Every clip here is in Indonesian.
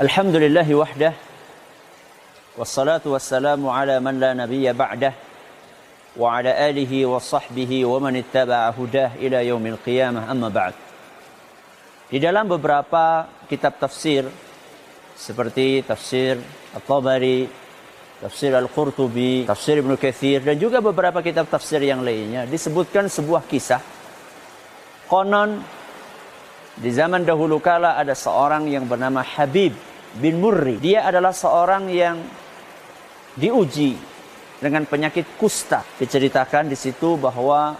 Alhamdulillahi wahdah. Wassalatu wassalamu ala man la nabiya ba'dah. Wa ala alihi wa sahbihi wa man ittaba'a hudah ila yaumil qiyamah. Amma ba'd. Di dalam beberapa kitab tafsir Seperti tafsir Al-Tabari Tafsir Al-Qurtubi Tafsir Ibn Kathir Dan juga beberapa kitab tafsir yang lainnya Disebutkan sebuah kisah Konon di zaman dahulu kala ada seorang yang bernama Habib bin Murri. Dia adalah seorang yang diuji dengan penyakit kusta. Diceritakan di situ bahwa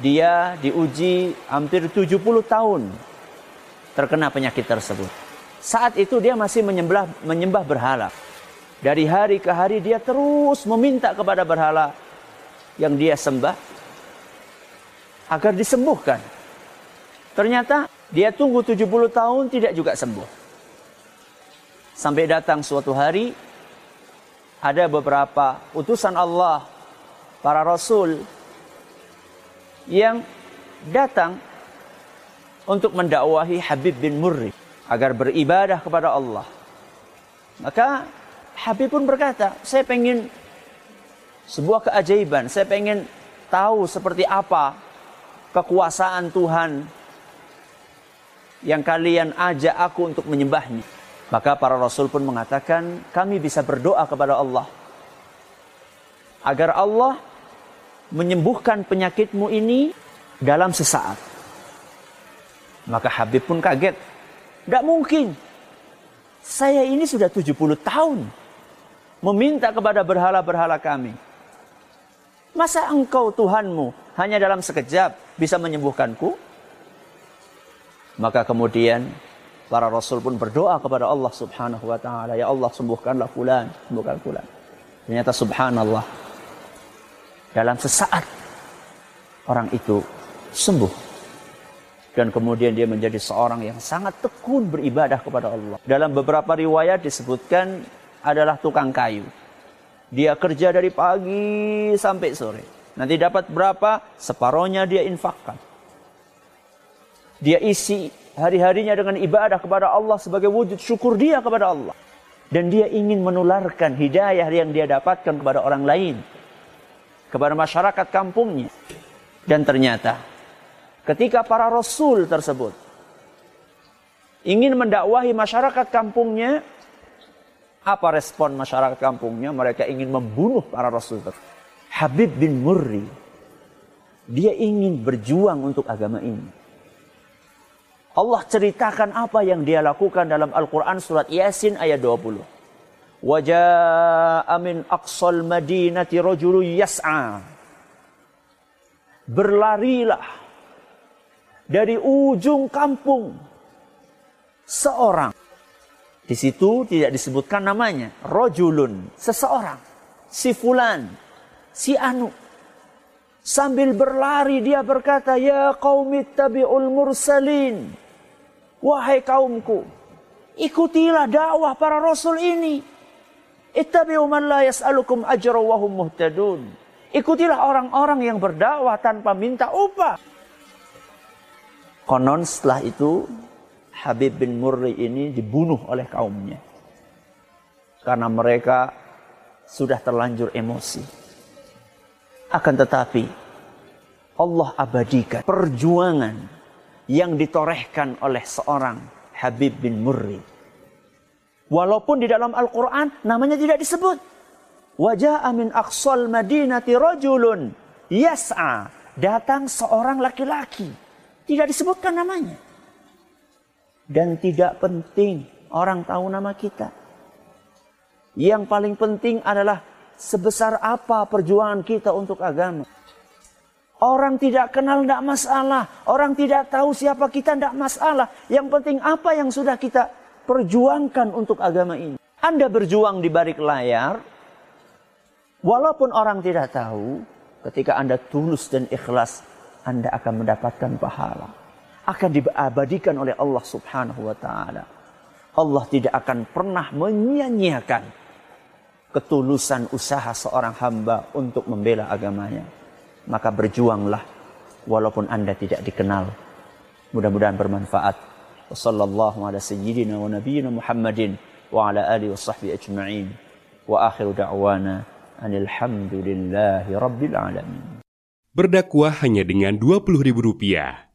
dia diuji hampir 70 tahun terkena penyakit tersebut. Saat itu dia masih menyembah, menyembah berhala. Dari hari ke hari dia terus meminta kepada berhala yang dia sembah agar disembuhkan. Ternyata dia tunggu 70 tahun tidak juga sembuh. Sampai datang suatu hari ada beberapa utusan Allah, para rasul yang datang untuk mendakwahi Habib bin Murri agar beribadah kepada Allah. Maka Habib pun berkata, saya pengen sebuah keajaiban, saya pengen tahu seperti apa kekuasaan Tuhan yang kalian ajak aku untuk menyembahnya. Maka para rasul pun mengatakan, kami bisa berdoa kepada Allah agar Allah menyembuhkan penyakitmu ini dalam sesaat. Maka Habib pun kaget. Tidak mungkin. Saya ini sudah 70 tahun. Meminta kepada berhala-berhala kami. Masa engkau Tuhanmu hanya dalam sekejap bisa menyembuhkanku? Maka kemudian para rasul pun berdoa kepada Allah Subhanahu wa taala, ya Allah sembuhkanlah fulan, sembuhkan fulan. Ternyata subhanallah dalam sesaat orang itu sembuh. Dan kemudian dia menjadi seorang yang sangat tekun beribadah kepada Allah. Dalam beberapa riwayat disebutkan adalah tukang kayu. Dia kerja dari pagi sampai sore. Nanti dapat berapa? Separohnya dia infakkan. Dia isi hari-harinya dengan ibadah kepada Allah sebagai wujud syukur dia kepada Allah. Dan dia ingin menularkan hidayah yang dia dapatkan kepada orang lain kepada masyarakat kampungnya. Dan ternyata ketika para rasul tersebut ingin mendakwahi masyarakat kampungnya, apa respon masyarakat kampungnya? Mereka ingin membunuh para rasul. Habib bin Murri, dia ingin berjuang untuk agama ini. Allah ceritakan apa yang dia lakukan dalam Al-Quran surat Yasin ayat 20. Waja'a min aqsal madinati rajulu yas'a. Berlarilah dari ujung kampung seorang. Di situ tidak disebutkan namanya. Rojulun, seseorang. Si fulan, si anu. Sambil berlari dia berkata, Ya qaumi tabi'ul mursalin. Wahai kaumku, ikutilah dakwah para rasul ini. Ittabi'u man la yas'alukum ajra wa hum muhtadun. Ikutilah orang-orang yang berdakwah tanpa minta upah. Konon setelah itu Habib bin Murri ini dibunuh oleh kaumnya. Karena mereka sudah terlanjur emosi. Akan tetapi Allah abadikan perjuangan yang ditorehkan oleh seorang Habib bin Murri Walaupun di dalam Al-Quran namanya tidak disebut. Wajah amin aqsal madinati rajulun yas'a. Datang seorang laki-laki. Tidak disebutkan namanya. Dan tidak penting orang tahu nama kita. Yang paling penting adalah sebesar apa perjuangan kita untuk agama. Orang tidak kenal tidak masalah. Orang tidak tahu siapa kita tidak masalah. Yang penting apa yang sudah kita perjuangkan untuk agama ini. Anda berjuang di balik layar, walaupun orang tidak tahu, ketika Anda tulus dan ikhlas, Anda akan mendapatkan pahala. Akan diabadikan oleh Allah subhanahu wa ta'ala. Allah tidak akan pernah menyia-nyiakan ketulusan usaha seorang hamba untuk membela agamanya maka berjuanglah walaupun Anda tidak dikenal. Mudah-mudahan bermanfaat. Wassallallahu ala sayyidina wa nabiyina Muhammadin wa ala alihi wa sahbihi ajma'in. Wa akhiru da'wana rabbil alamin. Berdakwah hanya dengan Rp20.000.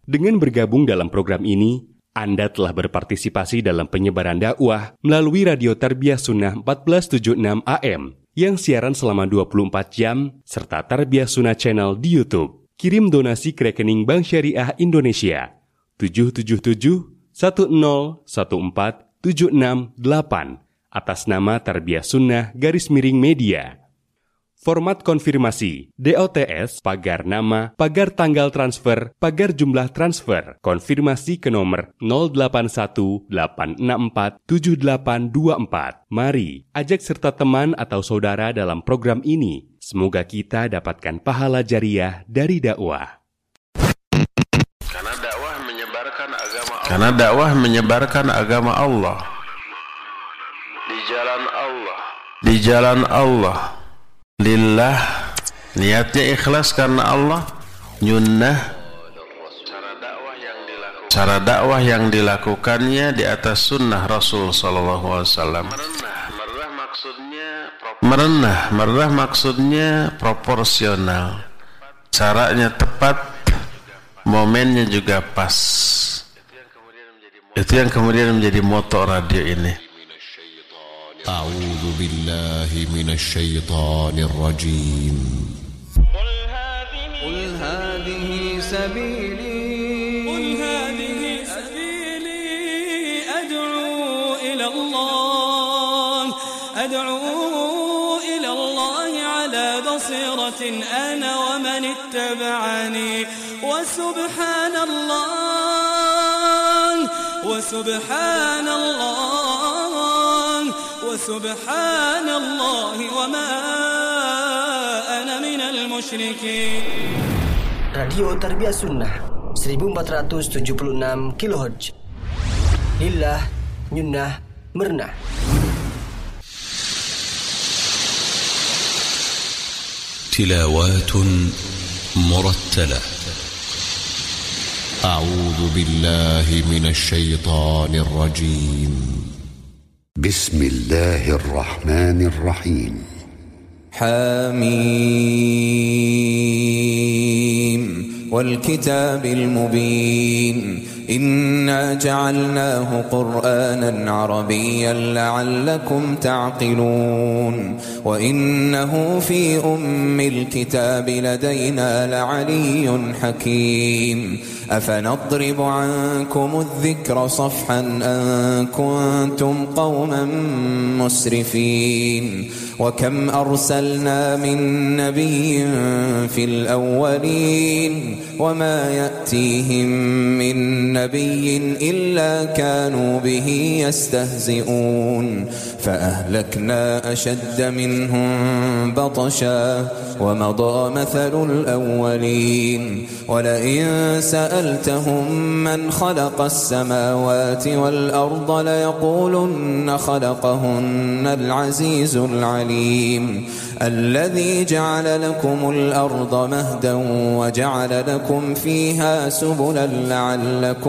Dengan bergabung dalam program ini, Anda telah berpartisipasi dalam penyebaran dakwah melalui Radio Tarbiyah Sunnah 1476 AM yang siaran selama 24 jam serta Tarbiyah Sunnah Channel di YouTube. Kirim donasi ke rekening Bank Syariah Indonesia 777 1014 768 atas nama Tarbiyah Sunnah garis miring media. Format konfirmasi DOTS pagar nama, pagar tanggal transfer, pagar jumlah transfer. Konfirmasi ke nomor 0818647824. Mari ajak serta teman atau saudara dalam program ini. Semoga kita dapatkan pahala jariah dari dakwah. Karena dakwah menyebarkan agama Allah. Karena dakwah menyebarkan agama Allah. Di jalan Allah. Di jalan Allah. Lillah. Niatnya ikhlas karena Allah. Nyunnah. Cara dakwah yang dilakukannya di atas sunnah Rasul Sallallahu Alaihi Wasallam. Merenah maksudnya merenah, merenah maksudnya proporsional. Caranya tepat, momennya juga pas. Itu yang kemudian menjadi moto radio ini. أعوذ بالله من الشيطان الرجيم. قل هذه سبيلي. قل هذه سبيلي. أدعو إلى الله. أدعو إلى الله على بصيرة أنا ومن اتبعني. وسبحان الله. وسبحان الله. وسبحان الله وما أنا من المشركين. Radio Tarbiyah Sunnah 1476 kHz Lillah Nyunnah Mernah. تلاوات مرتلة أعوذ بالله من الشيطان الرجيم بسم الله الرحمن الرحيم حميم والكتاب المبين. إنا جعلناه قرآنا عربيا لعلكم تعقلون وإنه في أم الكتاب لدينا لعلي حكيم أفنضرب عنكم الذكر صفحا أن كنتم قوما مسرفين وكم أرسلنا من نبي في الأولين وما يأتيهم من نبي إلا كانوا به يستهزئون. فأهلكنا أشد منهم بطشا ومضى مثل الأولين. ولئن سألتهم من خلق السماوات والأرض ليقولن خلقهن العزيز العليم. الذي جعل لكم الأرض مهدا وجعل لكم فيها سبلا لعلكم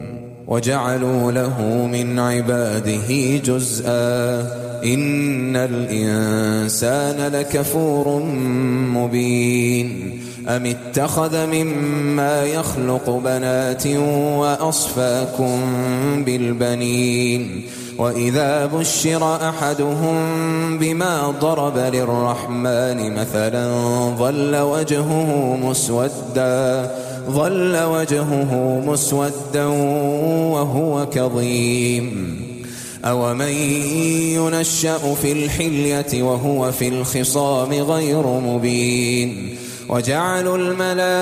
وجعلوا له من عباده جزءا إن الإنسان لكفور مبين أم اتخذ مما يخلق بنات وأصفاكم بالبنين وإذا بشر أحدهم بما ضرب للرحمن مثلا ظل وجهه مسودا ظل وجهه مسودا وهو كظيم. أومن ينشأ في الحلية وهو في الخصام غير مبين وجعلوا الملائكة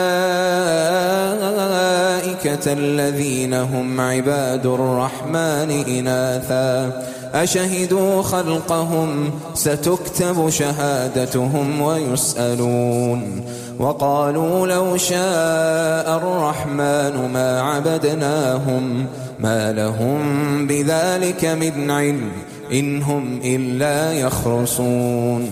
الذين هم عباد الرحمن إناثا. أشهدوا خلقهم ستكتب شهادتهم ويسألون. وقالوا لو شاء الرحمن ما عبدناهم ما لهم بذلك من علم إن هم إلا يخرصون.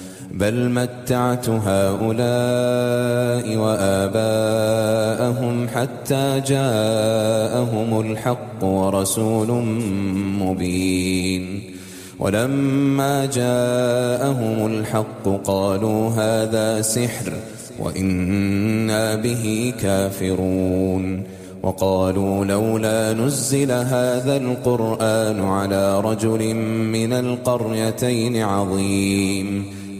بل متعت هؤلاء وآباءهم حتى جاءهم الحق ورسول مبين. ولما جاءهم الحق قالوا هذا سحر وإنا به كافرون. وقالوا لولا نزل هذا القرآن على رجل من القريتين عظيم.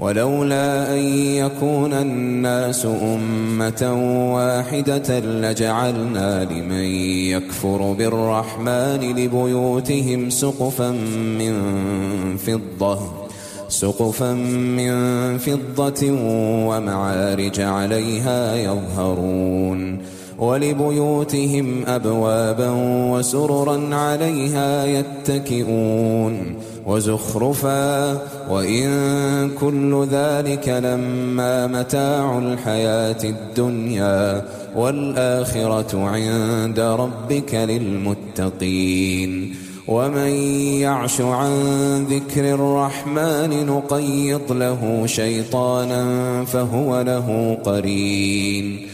ولولا أن يكون الناس أمة واحدة لجعلنا لمن يكفر بالرحمن لبيوتهم سقفا من فضة سقفا من فضة ومعارج عليها يظهرون. ولبيوتهم أبوابا وسررا عليها يتكئون وزخرفا وإن كل ذلك لما متاع الحياة الدنيا والآخرة عند ربك للمتقين ومن يعش عن ذكر الرحمن نقيض له شيطانا فهو له قرين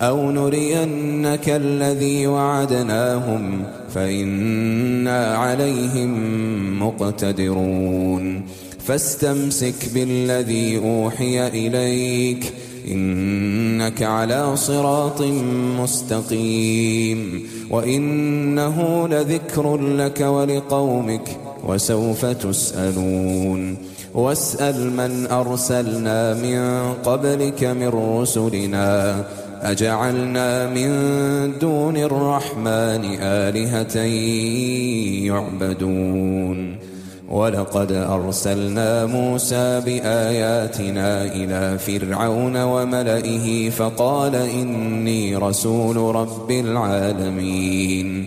أو نرينك الذي وعدناهم فإنا عليهم مقتدرون. فاستمسك بالذي أوحي إليك إنك على صراط مستقيم. وإنه لذكر لك ولقومك وسوف تسألون. واسأل من أرسلنا من قبلك من رسلنا أجعلنا من دون الرحمن آلهة يعبدون. ولقد أرسلنا موسى بآياتنا إلى فرعون وملئه فقال إني رسول رب العالمين.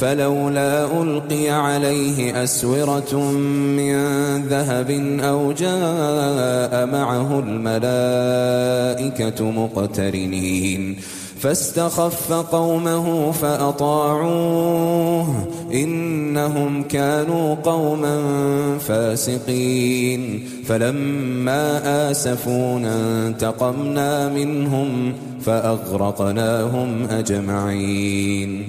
فلولا ألقي عليه أسورة من ذهب أو جاء معه الملائكة مقترنين فاستخف قومه فأطاعوه إنهم كانوا قوما فاسقين فلما آسفونا انتقمنا منهم فأغرقناهم أجمعين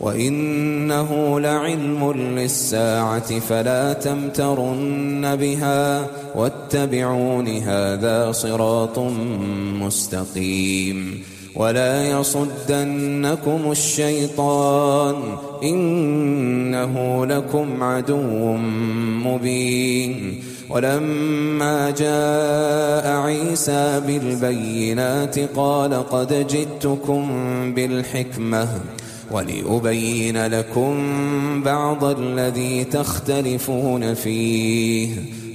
وإنه لعلم للساعة فلا تمترن بها واتبعون هذا صراط مستقيم ولا يصدنكم الشيطان إنه لكم عدو مبين ولما جاء عيسى بالبينات قال قد جئتكم بالحكمة ولأبين لكم بعض الذي تختلفون فيه.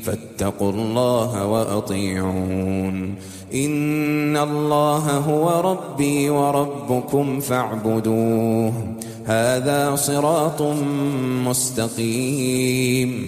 فاتقوا الله وأطيعون. إن الله هو ربي وربكم فاعبدوه. هذا صراط مستقيم.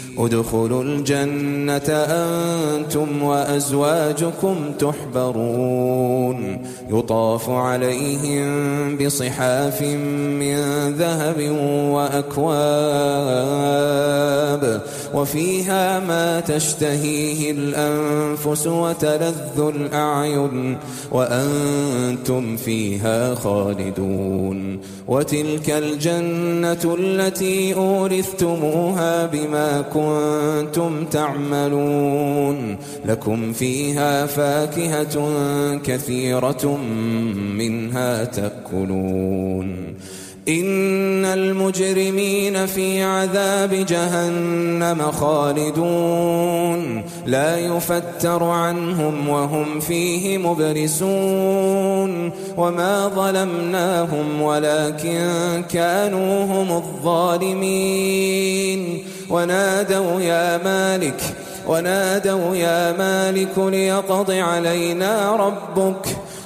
ادخلوا الجنة أنتم وأزواجكم تحبرون. يطاف عليهم بصحاف صحاف من ذهب وأكواب. وفيها ما تشتهيه الأنفس وتلذ الأعين. وأنتم فيها خالدون. وتلك الجنة التي أورثتموها بما كنتم تعملون لكم فيها فاكهة كثيرة منها تأكلون إن المجرمين في عذاب جهنم خالدون لا يفتر عنهم وهم فيه مبرسون وما ظلمناهم ولكن كانوا هم الظالمين ونادوا يا مالك ونادوا يا مالك ليقض علينا ربك.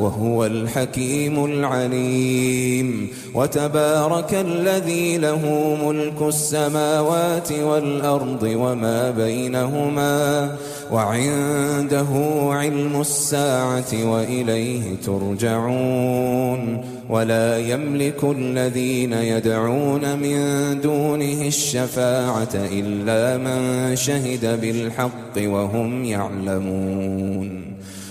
وهو الحكيم العليم. وتبارك الذي له ملك السماوات والأرض وما بينهما وعنده علم الساعة وإليه ترجعون. ولا يملك الذين يدعون من دونه الشفاعة إلا من شهد بالحق وهم يعلمون.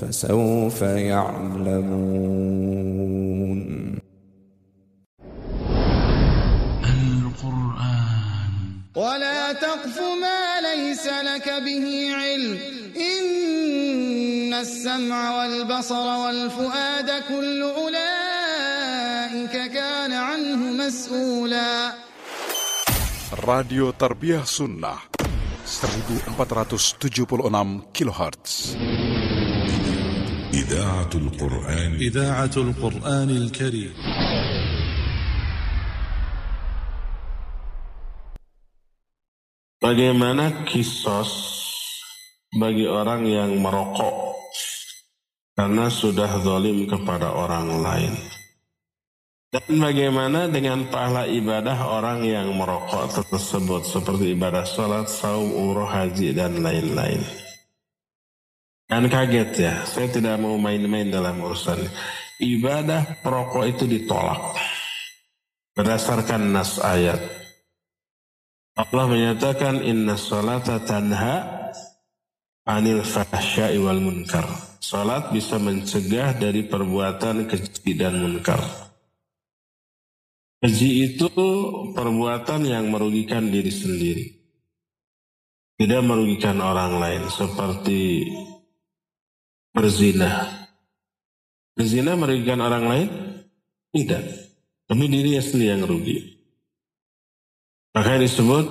فسوف يعلمون. القرآن. ولا تقف ما ليس لك به علم. إن السمع والبصر والفؤاد كل أولئك كان عنه مسؤولا. Radio Tarbiyah Sunnah 1476 كيلوهرتز. إذاعة القرآن إذاعة القرآن الكريم Bagaimana kisos bagi orang yang merokok karena sudah zalim kepada orang lain? Dan bagaimana dengan pahala ibadah orang yang merokok tersebut seperti ibadah sholat, saum, umroh, haji, dan lain-lain? Kan kaget ya, saya tidak mau main-main dalam urusan ibadah perokok itu ditolak berdasarkan nas ayat. Allah menyatakan inna salata tanha anil fahsya'i wal munkar. Salat bisa mencegah dari perbuatan keji dan munkar. Keji itu perbuatan yang merugikan diri sendiri. Tidak merugikan orang lain seperti berzina. Berzina merugikan orang lain? Tidak. Demi dirinya sendiri yang rugi. Makanya disebut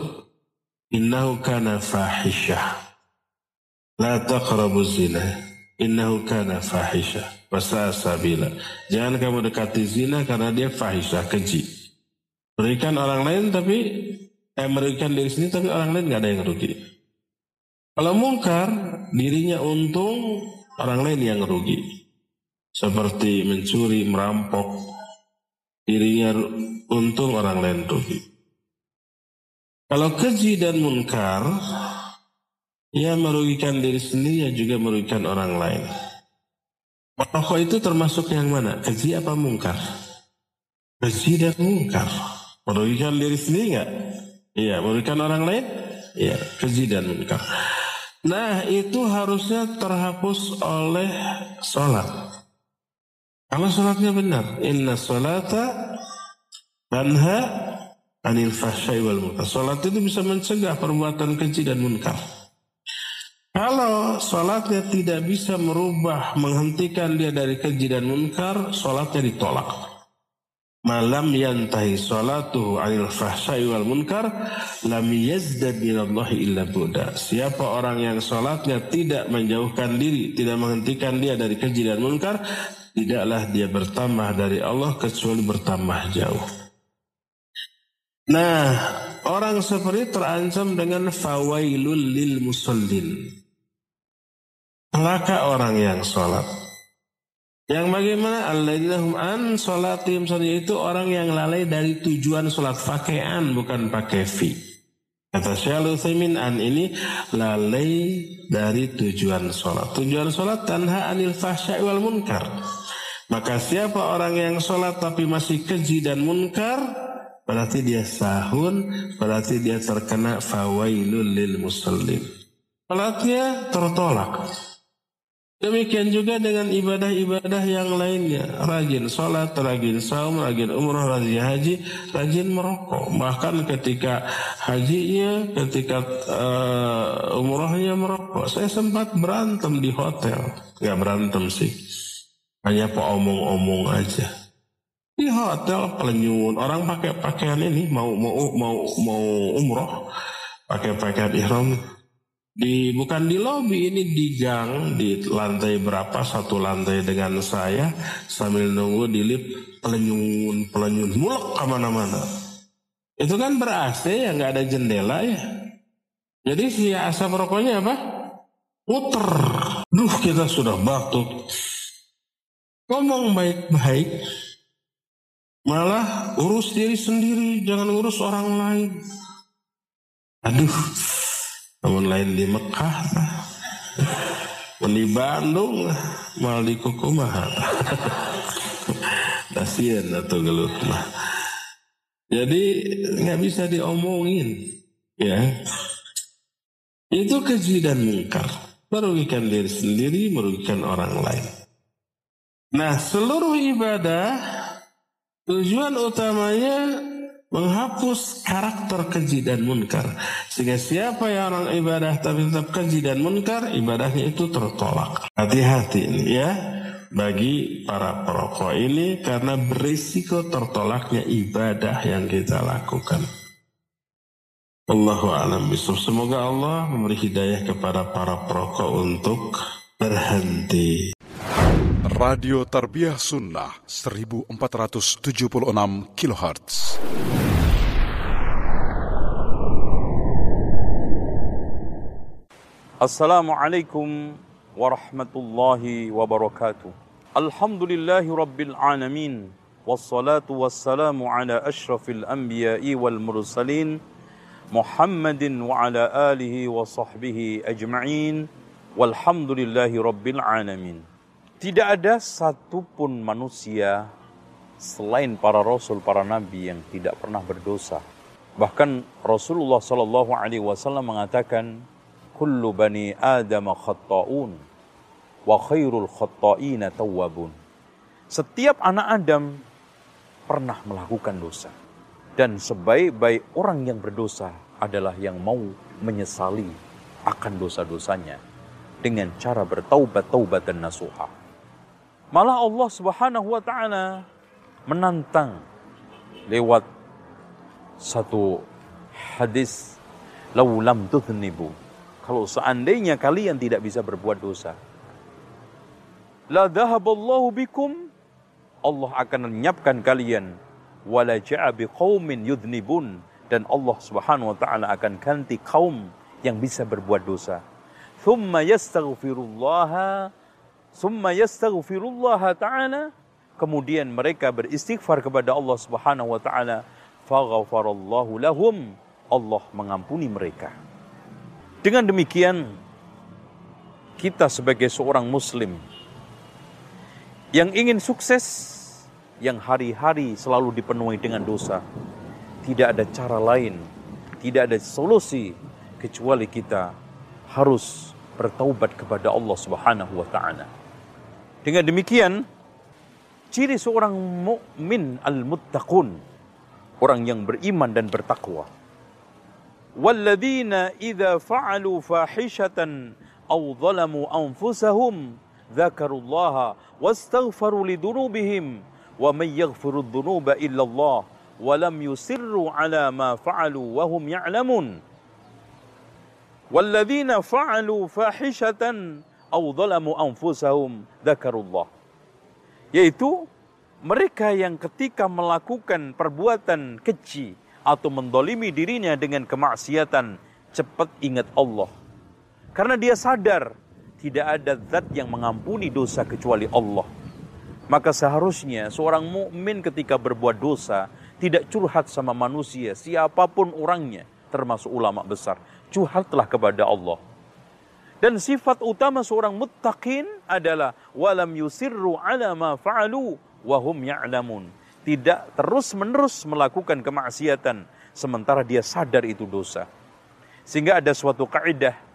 innahu kana fahisyah. La taqrabu zina. Innahu kana fahisyah. Wasa sabila. Jangan kamu dekati zina karena dia fahisyah, keji. Merugikan orang lain tapi eh, merugikan diri sendiri tapi orang lain nggak ada yang rugi. Kalau mungkar, dirinya untung, orang lain yang rugi. Seperti mencuri, merampok, dirinya untung, orang lain rugi. Kalau keji dan munkar, ia merugikan diri sendiri, ya juga merugikan orang lain. Merokok itu termasuk yang mana? Keji apa mungkar? Keji dan mungkar. Merugikan diri sendiri nggak? Iya, merugikan orang lain? Iya, keji dan mungkar. Nah, itu harusnya terhapus oleh sholat. Kalau sholatnya benar. Inna sholata tanha anil fahsyai wal munkar. Sholat itu bisa mencegah perbuatan keji dan munkar. Kalau sholatnya tidak bisa merubah, menghentikan dia dari keji dan munkar, sholatnya ditolak. Malam yantahi sholatuhu anil fahsyai wal munkar, lam yazdad minallahi illa buda. Siapa orang yang sholatnya tidak menjauhkan diri, tidak menghentikan dia dari keji dan munkar, tidaklah dia bertambah dari Allah kecuali bertambah jauh. Nah, orang seperti terancam dengan fawailul lil musallin. Celaka orang yang sholat. Yang bagaimana alladzina an sholatim itu orang yang lalai dari tujuan sholat pakaian bukan pakai fi. Kata Syaikhul Utsaimin an ini lalai dari tujuan sholat. Tujuan sholat tanha anil fahsya wal munkar. Maka siapa orang yang sholat tapi masih keji dan munkar, berarti dia sahun, berarti dia terkena fawailul lil musallin. Sholatnya tertolak. Demikian juga dengan ibadah-ibadah yang lainnya. Rajin sholat, rajin saum, rajin umrah, rajin haji, rajin merokok. Bahkan ketika hajinya, ketika uh, umrahnya merokok. Saya sempat berantem di hotel. Gak berantem sih. Hanya omong-omong aja. Di hotel pelenyun. Orang pakai pakaian ini mau mau mau mau umroh. Pakai pakaian ihram di bukan di lobi ini di gang di lantai berapa satu lantai dengan saya sambil nunggu di lift pelenyun pelenyun muluk ke mana-mana. Itu kan ber AC ya nggak ada jendela ya. Jadi si asap rokoknya apa? Muter. Duh kita sudah batuk. Ngomong baik-baik malah urus diri sendiri jangan urus orang lain. Aduh namun lain di Mekah. Di Bandung. Mal di kukumaha kasihan atau gelut mah. Jadi nggak bisa diomongin ya. Itu keji dan mungkar. Merugikan diri sendiri merugikan orang lain. Nah seluruh ibadah tujuan utamanya menghapus karakter keji dan munkar. Sehingga siapa yang orang ibadah tapi tetap keji dan munkar, ibadahnya itu tertolak. Hati-hati ya bagi para perokok ini karena berisiko tertolaknya ibadah yang kita lakukan. Allahu a'lam. Semoga Allah memberi hidayah kepada para perokok untuk berhenti. Radio Tarbiyah Sunnah 1476 kHz. Assalamualaikum warahmatullahi wabarakatuh. Alhamdulillahi rabbil alamin. Wassalatu wassalamu ala ashrafil anbiya'i wal mursalin. Muhammadin wa ala alihi wa sahbihi ajma'in. Walhamdulillahi rabbil alamin. Tidak ada satupun manusia selain para rasul, para nabi yang tidak pernah berdosa. Bahkan Rasulullah Shallallahu Alaihi Wasallam mengatakan, "Kullu bani Adam khatta'un, wa khairul khatta'ina tawwabun." Setiap anak Adam pernah melakukan dosa. Dan sebaik-baik orang yang berdosa adalah yang mau menyesali akan dosa-dosanya dengan cara bertaubat-taubat dan nasuhah. Malah Allah Subhanahu wa taala menantang lewat satu hadis laulam tudhnibu. Kalau seandainya kalian tidak bisa berbuat dosa la dhahaballahu bikum. Allah akan menyiapkan kalian wala ja'a biqaumin yudhnibun. Dan Allah Subhanahu wa taala akan ganti kaum yang bisa berbuat dosa. Thumma yastaghfirullah thumma yastaghfirullah ta'ala. Kemudian mereka beristighfar kepada Allah Subhanahu wa taala. Faghfarallahu lahum. Allah mengampuni mereka. Dengan demikian kita sebagai seorang muslim yang ingin sukses yang hari-hari selalu dipenuhi dengan dosa tidak ada cara lain tidak ada solusi kecuali kita harus bertaubat kepada Allah Subhanahu wa taala. Dengan demikian, ciri seorang mukmin al-muttaqun, orang yang beriman dan bertakwa. Walladzina idza fa'alu fahishatan aw zalamu anfusahum dzakarullaha wastaghfaru lidunubihim wa may yaghfiru dzunuba illa Allah wa lam yusirru ala ma fa'alu wa hum ya'lamun. Walladzina fa'alu fahishatan aw zalamu anfusahum dzakarullah. Yaitu mereka yang ketika melakukan perbuatan keji atau mendolimi dirinya dengan kemaksiatan, cepat ingat Allah. Karena dia sadar tidak ada zat yang mengampuni dosa kecuali Allah. Maka seharusnya seorang mukmin ketika berbuat dosa tidak curhat sama manusia, siapa pun orangnya, termasuk ulama besar curhatlah kepada Allah. Dan sifat utama seorang muttaqin adalah walam yusirru ala ma fa'alu wa hum ya'lamun. Tidak terus-menerus melakukan kemaksiatan sementara dia sadar itu dosa. Sehingga ada suatu kaidah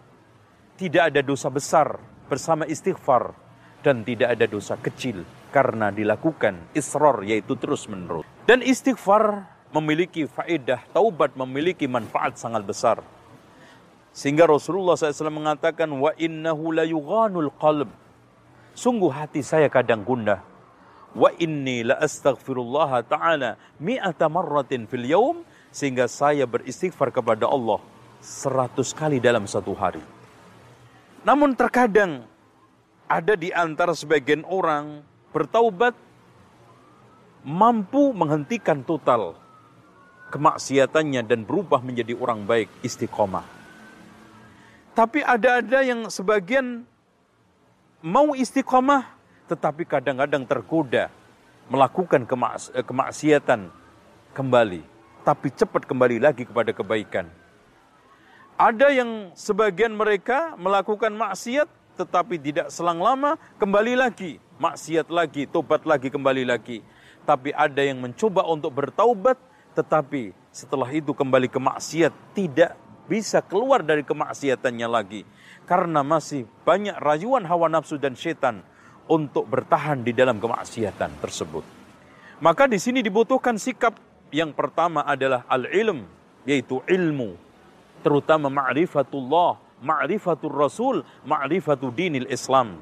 tidak ada dosa besar bersama istighfar dan tidak ada dosa kecil karena dilakukan israr yaitu terus-menerus. Dan istighfar memiliki faedah, taubat memiliki manfaat sangat besar. Sehingga Rasulullah SAW mengatakan, Wa innahu la qalb. Sungguh hati saya kadang gundah. Wa inni la astaghfirullah ta'ala mi'ata marratin fil yaum. Sehingga saya beristighfar kepada Allah seratus kali dalam satu hari. Namun terkadang ada di antara sebagian orang bertaubat mampu menghentikan total kemaksiatannya dan berubah menjadi orang baik istiqomah. Tapi ada-ada yang sebagian mau istiqomah, tetapi kadang-kadang tergoda melakukan kemaks eh, kemaksiatan kembali, tapi cepat kembali lagi kepada kebaikan. Ada yang sebagian mereka melakukan maksiat, tetapi tidak selang lama kembali lagi, maksiat lagi, tobat lagi, kembali lagi. Tapi ada yang mencoba untuk bertaubat, tetapi setelah itu kembali ke maksiat, tidak bisa keluar dari kemaksiatannya lagi karena masih banyak rayuan hawa nafsu dan setan untuk bertahan di dalam kemaksiatan tersebut. Maka di sini dibutuhkan sikap yang pertama adalah al-ilm, yaitu ilmu, terutama ma'rifatullah, ma'rifatul rasul, ma'rifatul dinil Islam.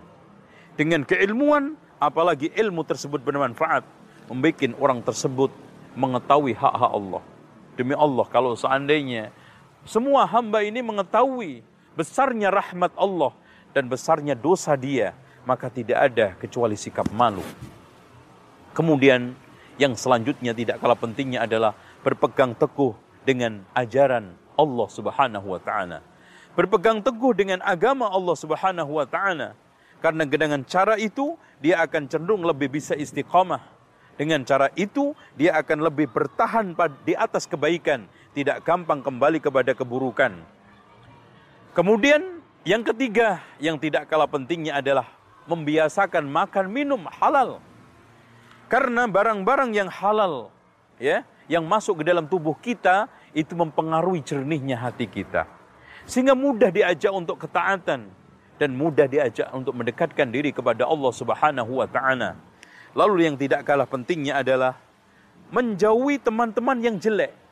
Dengan keilmuan, apalagi ilmu tersebut bermanfaat, membuat orang tersebut mengetahui hak-hak Allah. Demi Allah, kalau seandainya semua hamba ini mengetahui besarnya rahmat Allah dan besarnya dosa dia, maka tidak ada kecuali sikap malu. Kemudian yang selanjutnya tidak kalah pentingnya adalah berpegang teguh dengan ajaran Allah Subhanahu wa taala. Berpegang teguh dengan agama Allah Subhanahu wa taala. Karena dengan cara itu dia akan cenderung lebih bisa istiqamah. Dengan cara itu dia akan lebih bertahan di atas kebaikan tidak gampang kembali kepada keburukan. Kemudian yang ketiga yang tidak kalah pentingnya adalah membiasakan makan minum halal. Karena barang-barang yang halal ya, yang masuk ke dalam tubuh kita itu mempengaruhi jernihnya hati kita. Sehingga mudah diajak untuk ketaatan dan mudah diajak untuk mendekatkan diri kepada Allah Subhanahu wa taala. Lalu yang tidak kalah pentingnya adalah menjauhi teman-teman yang jelek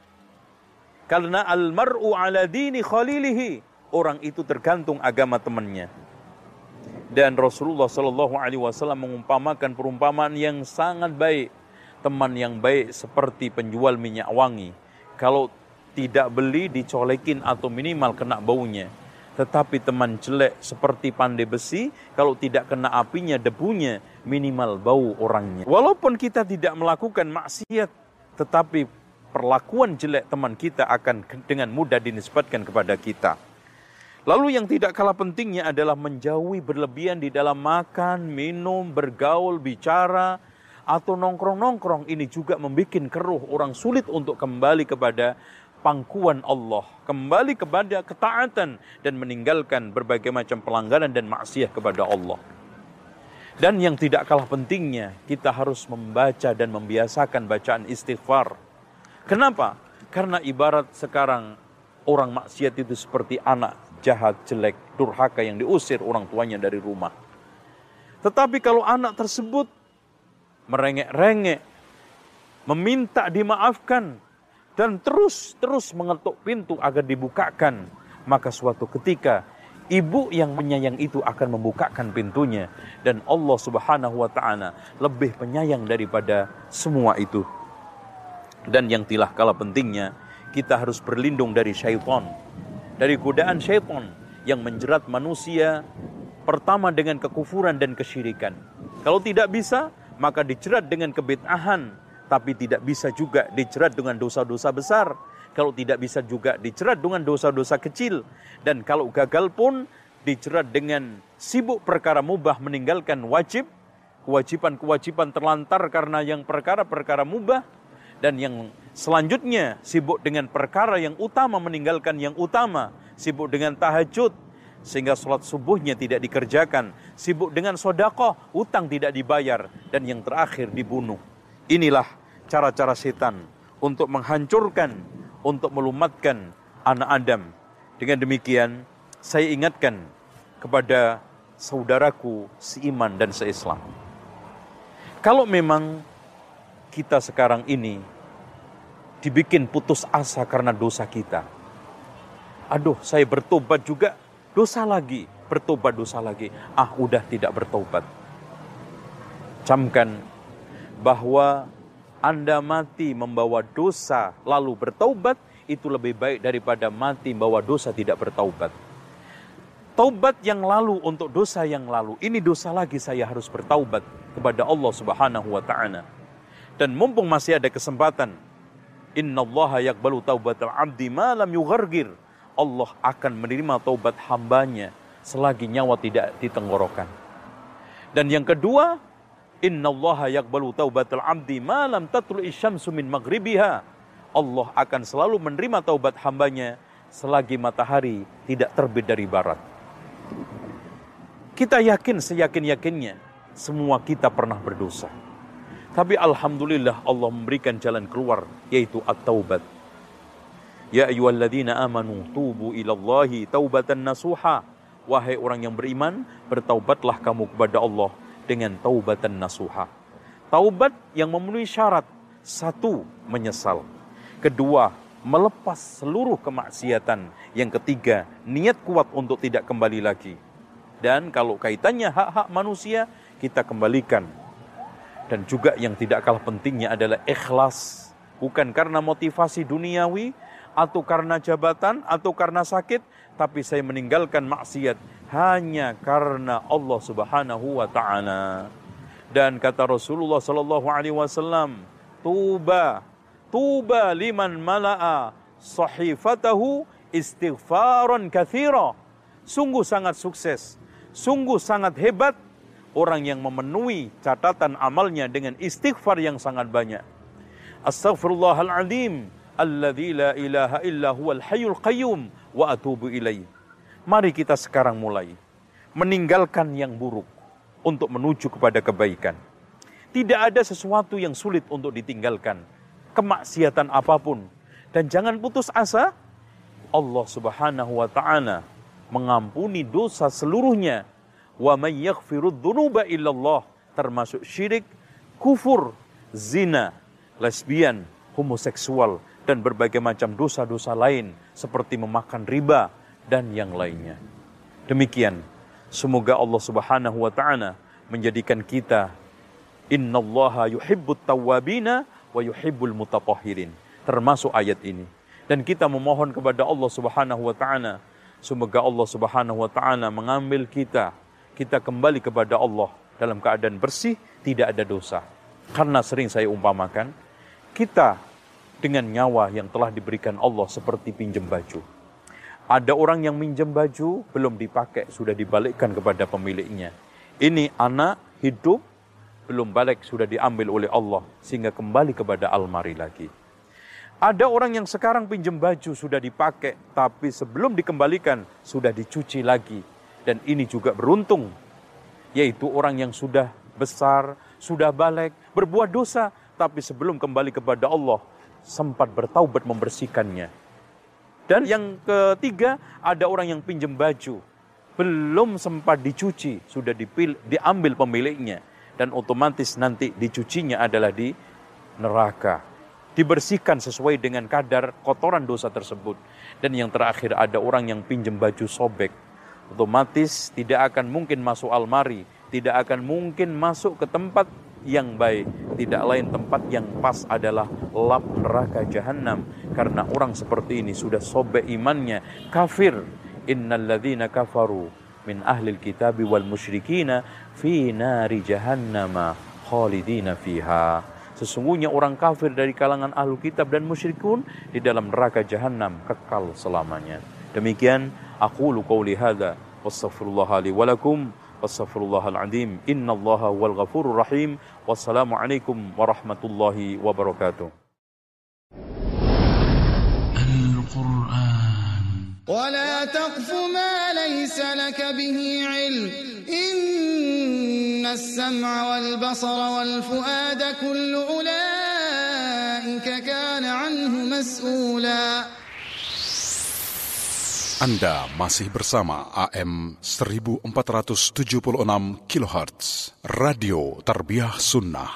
karena almar'u ala dini khalilihi. Orang itu tergantung agama temannya. Dan Rasulullah Shallallahu Alaihi Wasallam mengumpamakan perumpamaan yang sangat baik. Teman yang baik seperti penjual minyak wangi. Kalau tidak beli dicolekin atau minimal kena baunya. Tetapi teman jelek seperti pandai besi, kalau tidak kena apinya, debunya, minimal bau orangnya. Walaupun kita tidak melakukan maksiat, tetapi perlakuan jelek teman kita akan dengan mudah dinisbatkan kepada kita. Lalu yang tidak kalah pentingnya adalah menjauhi berlebihan di dalam makan, minum, bergaul, bicara, atau nongkrong-nongkrong. Ini juga membuat keruh orang sulit untuk kembali kepada pangkuan Allah, kembali kepada ketaatan dan meninggalkan berbagai macam pelanggaran dan maksiat kepada Allah. Dan yang tidak kalah pentingnya, kita harus membaca dan membiasakan bacaan istighfar. Kenapa? Karena ibarat sekarang orang maksiat itu seperti anak jahat, jelek, durhaka yang diusir orang tuanya dari rumah. Tetapi kalau anak tersebut merengek-rengek, meminta dimaafkan, dan terus-terus mengetuk pintu agar dibukakan, maka suatu ketika ibu yang menyayang itu akan membukakan pintunya dan Allah Subhanahu wa taala lebih penyayang daripada semua itu. Dan yang tilah kalah pentingnya, kita harus berlindung dari syaitan, dari godaan syaitan yang menjerat manusia pertama dengan kekufuran dan kesyirikan. Kalau tidak bisa, maka dijerat dengan kebid'ahan, tapi tidak bisa juga dicerat dengan dosa-dosa besar. Kalau tidak bisa juga dicerat dengan dosa-dosa kecil. Dan kalau gagal pun dicerat dengan sibuk perkara mubah meninggalkan wajib. Kewajiban-kewajiban terlantar karena yang perkara-perkara mubah. Dan yang selanjutnya sibuk dengan perkara yang utama meninggalkan yang utama. Sibuk dengan tahajud, sehingga sholat subuhnya tidak dikerjakan. Sibuk dengan sodakoh, utang tidak dibayar. Dan yang terakhir dibunuh. Inilah cara-cara setan untuk menghancurkan, untuk melumatkan anak Adam. Dengan demikian, saya ingatkan kepada saudaraku seiman dan seislam. Kalau memang kita sekarang ini dibikin putus asa karena dosa kita. Aduh, saya bertobat juga, dosa lagi, bertobat dosa lagi. Ah, udah tidak bertobat. Camkan bahwa Anda mati membawa dosa lalu bertaubat itu lebih baik daripada mati membawa dosa tidak bertaubat. Taubat yang lalu untuk dosa yang lalu. Ini dosa lagi saya harus bertaubat kepada Allah Subhanahu wa taala. Dan mumpung masih ada kesempatan, innallaha yaqbalu taubatal 'abdi ma lam yughargir. Allah akan menerima taubat hambanya selagi nyawa tidak ditenggorokan. Dan yang kedua, Inna Allah yakbalu taubatul abdi malam tatul isyamsu min maghribiha. Allah akan selalu menerima taubat hambanya selagi matahari tidak terbit dari barat. Kita yakin seyakin-yakinnya semua kita pernah berdosa. Tapi Alhamdulillah Allah memberikan jalan keluar yaitu at-taubat. Ya ayyuhalladzina amanu tubu ilallahi taubatan nasuha. Wahai orang yang beriman, bertaubatlah kamu kepada Allah dengan taubatan nasuha. Taubat yang memenuhi syarat. Satu, menyesal. Kedua, melepas seluruh kemaksiatan. Yang ketiga, niat kuat untuk tidak kembali lagi. Dan kalau kaitannya hak-hak manusia, kita kembalikan. Dan juga yang tidak kalah pentingnya adalah ikhlas. Bukan karena motivasi duniawi, atau karena jabatan, atau karena sakit, tapi saya meninggalkan maksiat hanya karena Allah Subhanahu wa taala. Dan kata Rasulullah sallallahu alaihi wasallam, tuba tuba liman mala'a sahifatahu istighfaran katsira. Sungguh sangat sukses, sungguh sangat hebat orang yang memenuhi catatan amalnya dengan istighfar yang sangat banyak. Astaghfirullahaladzim alladzi la ilaha illa huwal hayyul qayyum wa atubu ilaih. Mari kita sekarang mulai meninggalkan yang buruk untuk menuju kepada kebaikan. Tidak ada sesuatu yang sulit untuk ditinggalkan. Kemaksiatan apa pun. Dan jangan putus asa. Allah subhanahu wa ta'ala mengampuni dosa seluruhnya. Wa man yaghfirud dhunuba illallah. Termasuk syirik, kufur, zina, lesbian, homoseksual, dan berbagai macam dosa-dosa lain seperti memakan riba, dan yang lainnya. Demikian, semoga Allah Subhanahu wa taala menjadikan kita innallaha yuhibbut tawwabina wa yuhibbul mutatahhirin. Termasuk ayat ini. Dan kita memohon kepada Allah Subhanahu wa taala semoga Allah Subhanahu wa taala mengambil kita kita kembali kepada Allah dalam keadaan bersih, tidak ada dosa. Karena sering saya umpamakan, kita dengan nyawa yang telah diberikan Allah seperti pinjam baju Ada orang yang minjem baju, belum dipakai, sudah dibalikkan kepada pemiliknya. Ini anak hidup, belum balik, sudah diambil oleh Allah, sehingga kembali kepada almari lagi. Ada orang yang sekarang pinjam baju sudah dipakai, tapi sebelum dikembalikan sudah dicuci lagi. Dan ini juga beruntung, yaitu orang yang sudah besar, sudah balik, berbuat dosa, tapi sebelum kembali kepada Allah, sempat bertaubat membersihkannya dan yang ketiga, ada orang yang pinjam baju. Belum sempat dicuci, sudah dipil, diambil pemiliknya. Dan otomatis nanti dicucinya adalah di neraka. Dibersihkan sesuai dengan kadar kotoran dosa tersebut. Dan yang terakhir ada orang yang pinjam baju sobek. Otomatis tidak akan mungkin masuk almari. Tidak akan mungkin masuk ke tempat yang baik. Tidak lain tempat yang pas adalah lap neraka jahanam. Karena orang seperti ini sudah sobek imannya. Kafir. Innalladzina kafaru min ahlil kitabi wal musyrikina fi nari jahannama khalidina fiha. Sesungguhnya orang kafir dari kalangan ahlu kitab dan musyrikun di dalam neraka jahanam kekal selamanya. Demikian أقول قولي هذا واستغفر الله لي ولكم واستغفر الله العظيم. إن الله هو الغفور الرحيم. والسلام عليكم ورحمة الله وبركاته. القرآن. ولا تقف ما ليس لك به علم. إن السمع والبصر والفؤاد كل أولئك كان عنه مسؤولا. Anda masih bersama AM 1476 kHz Radio Tarbiyah Sunnah.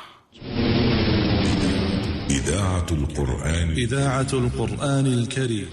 إذاعة القرآن إذاعة القرآن الكريم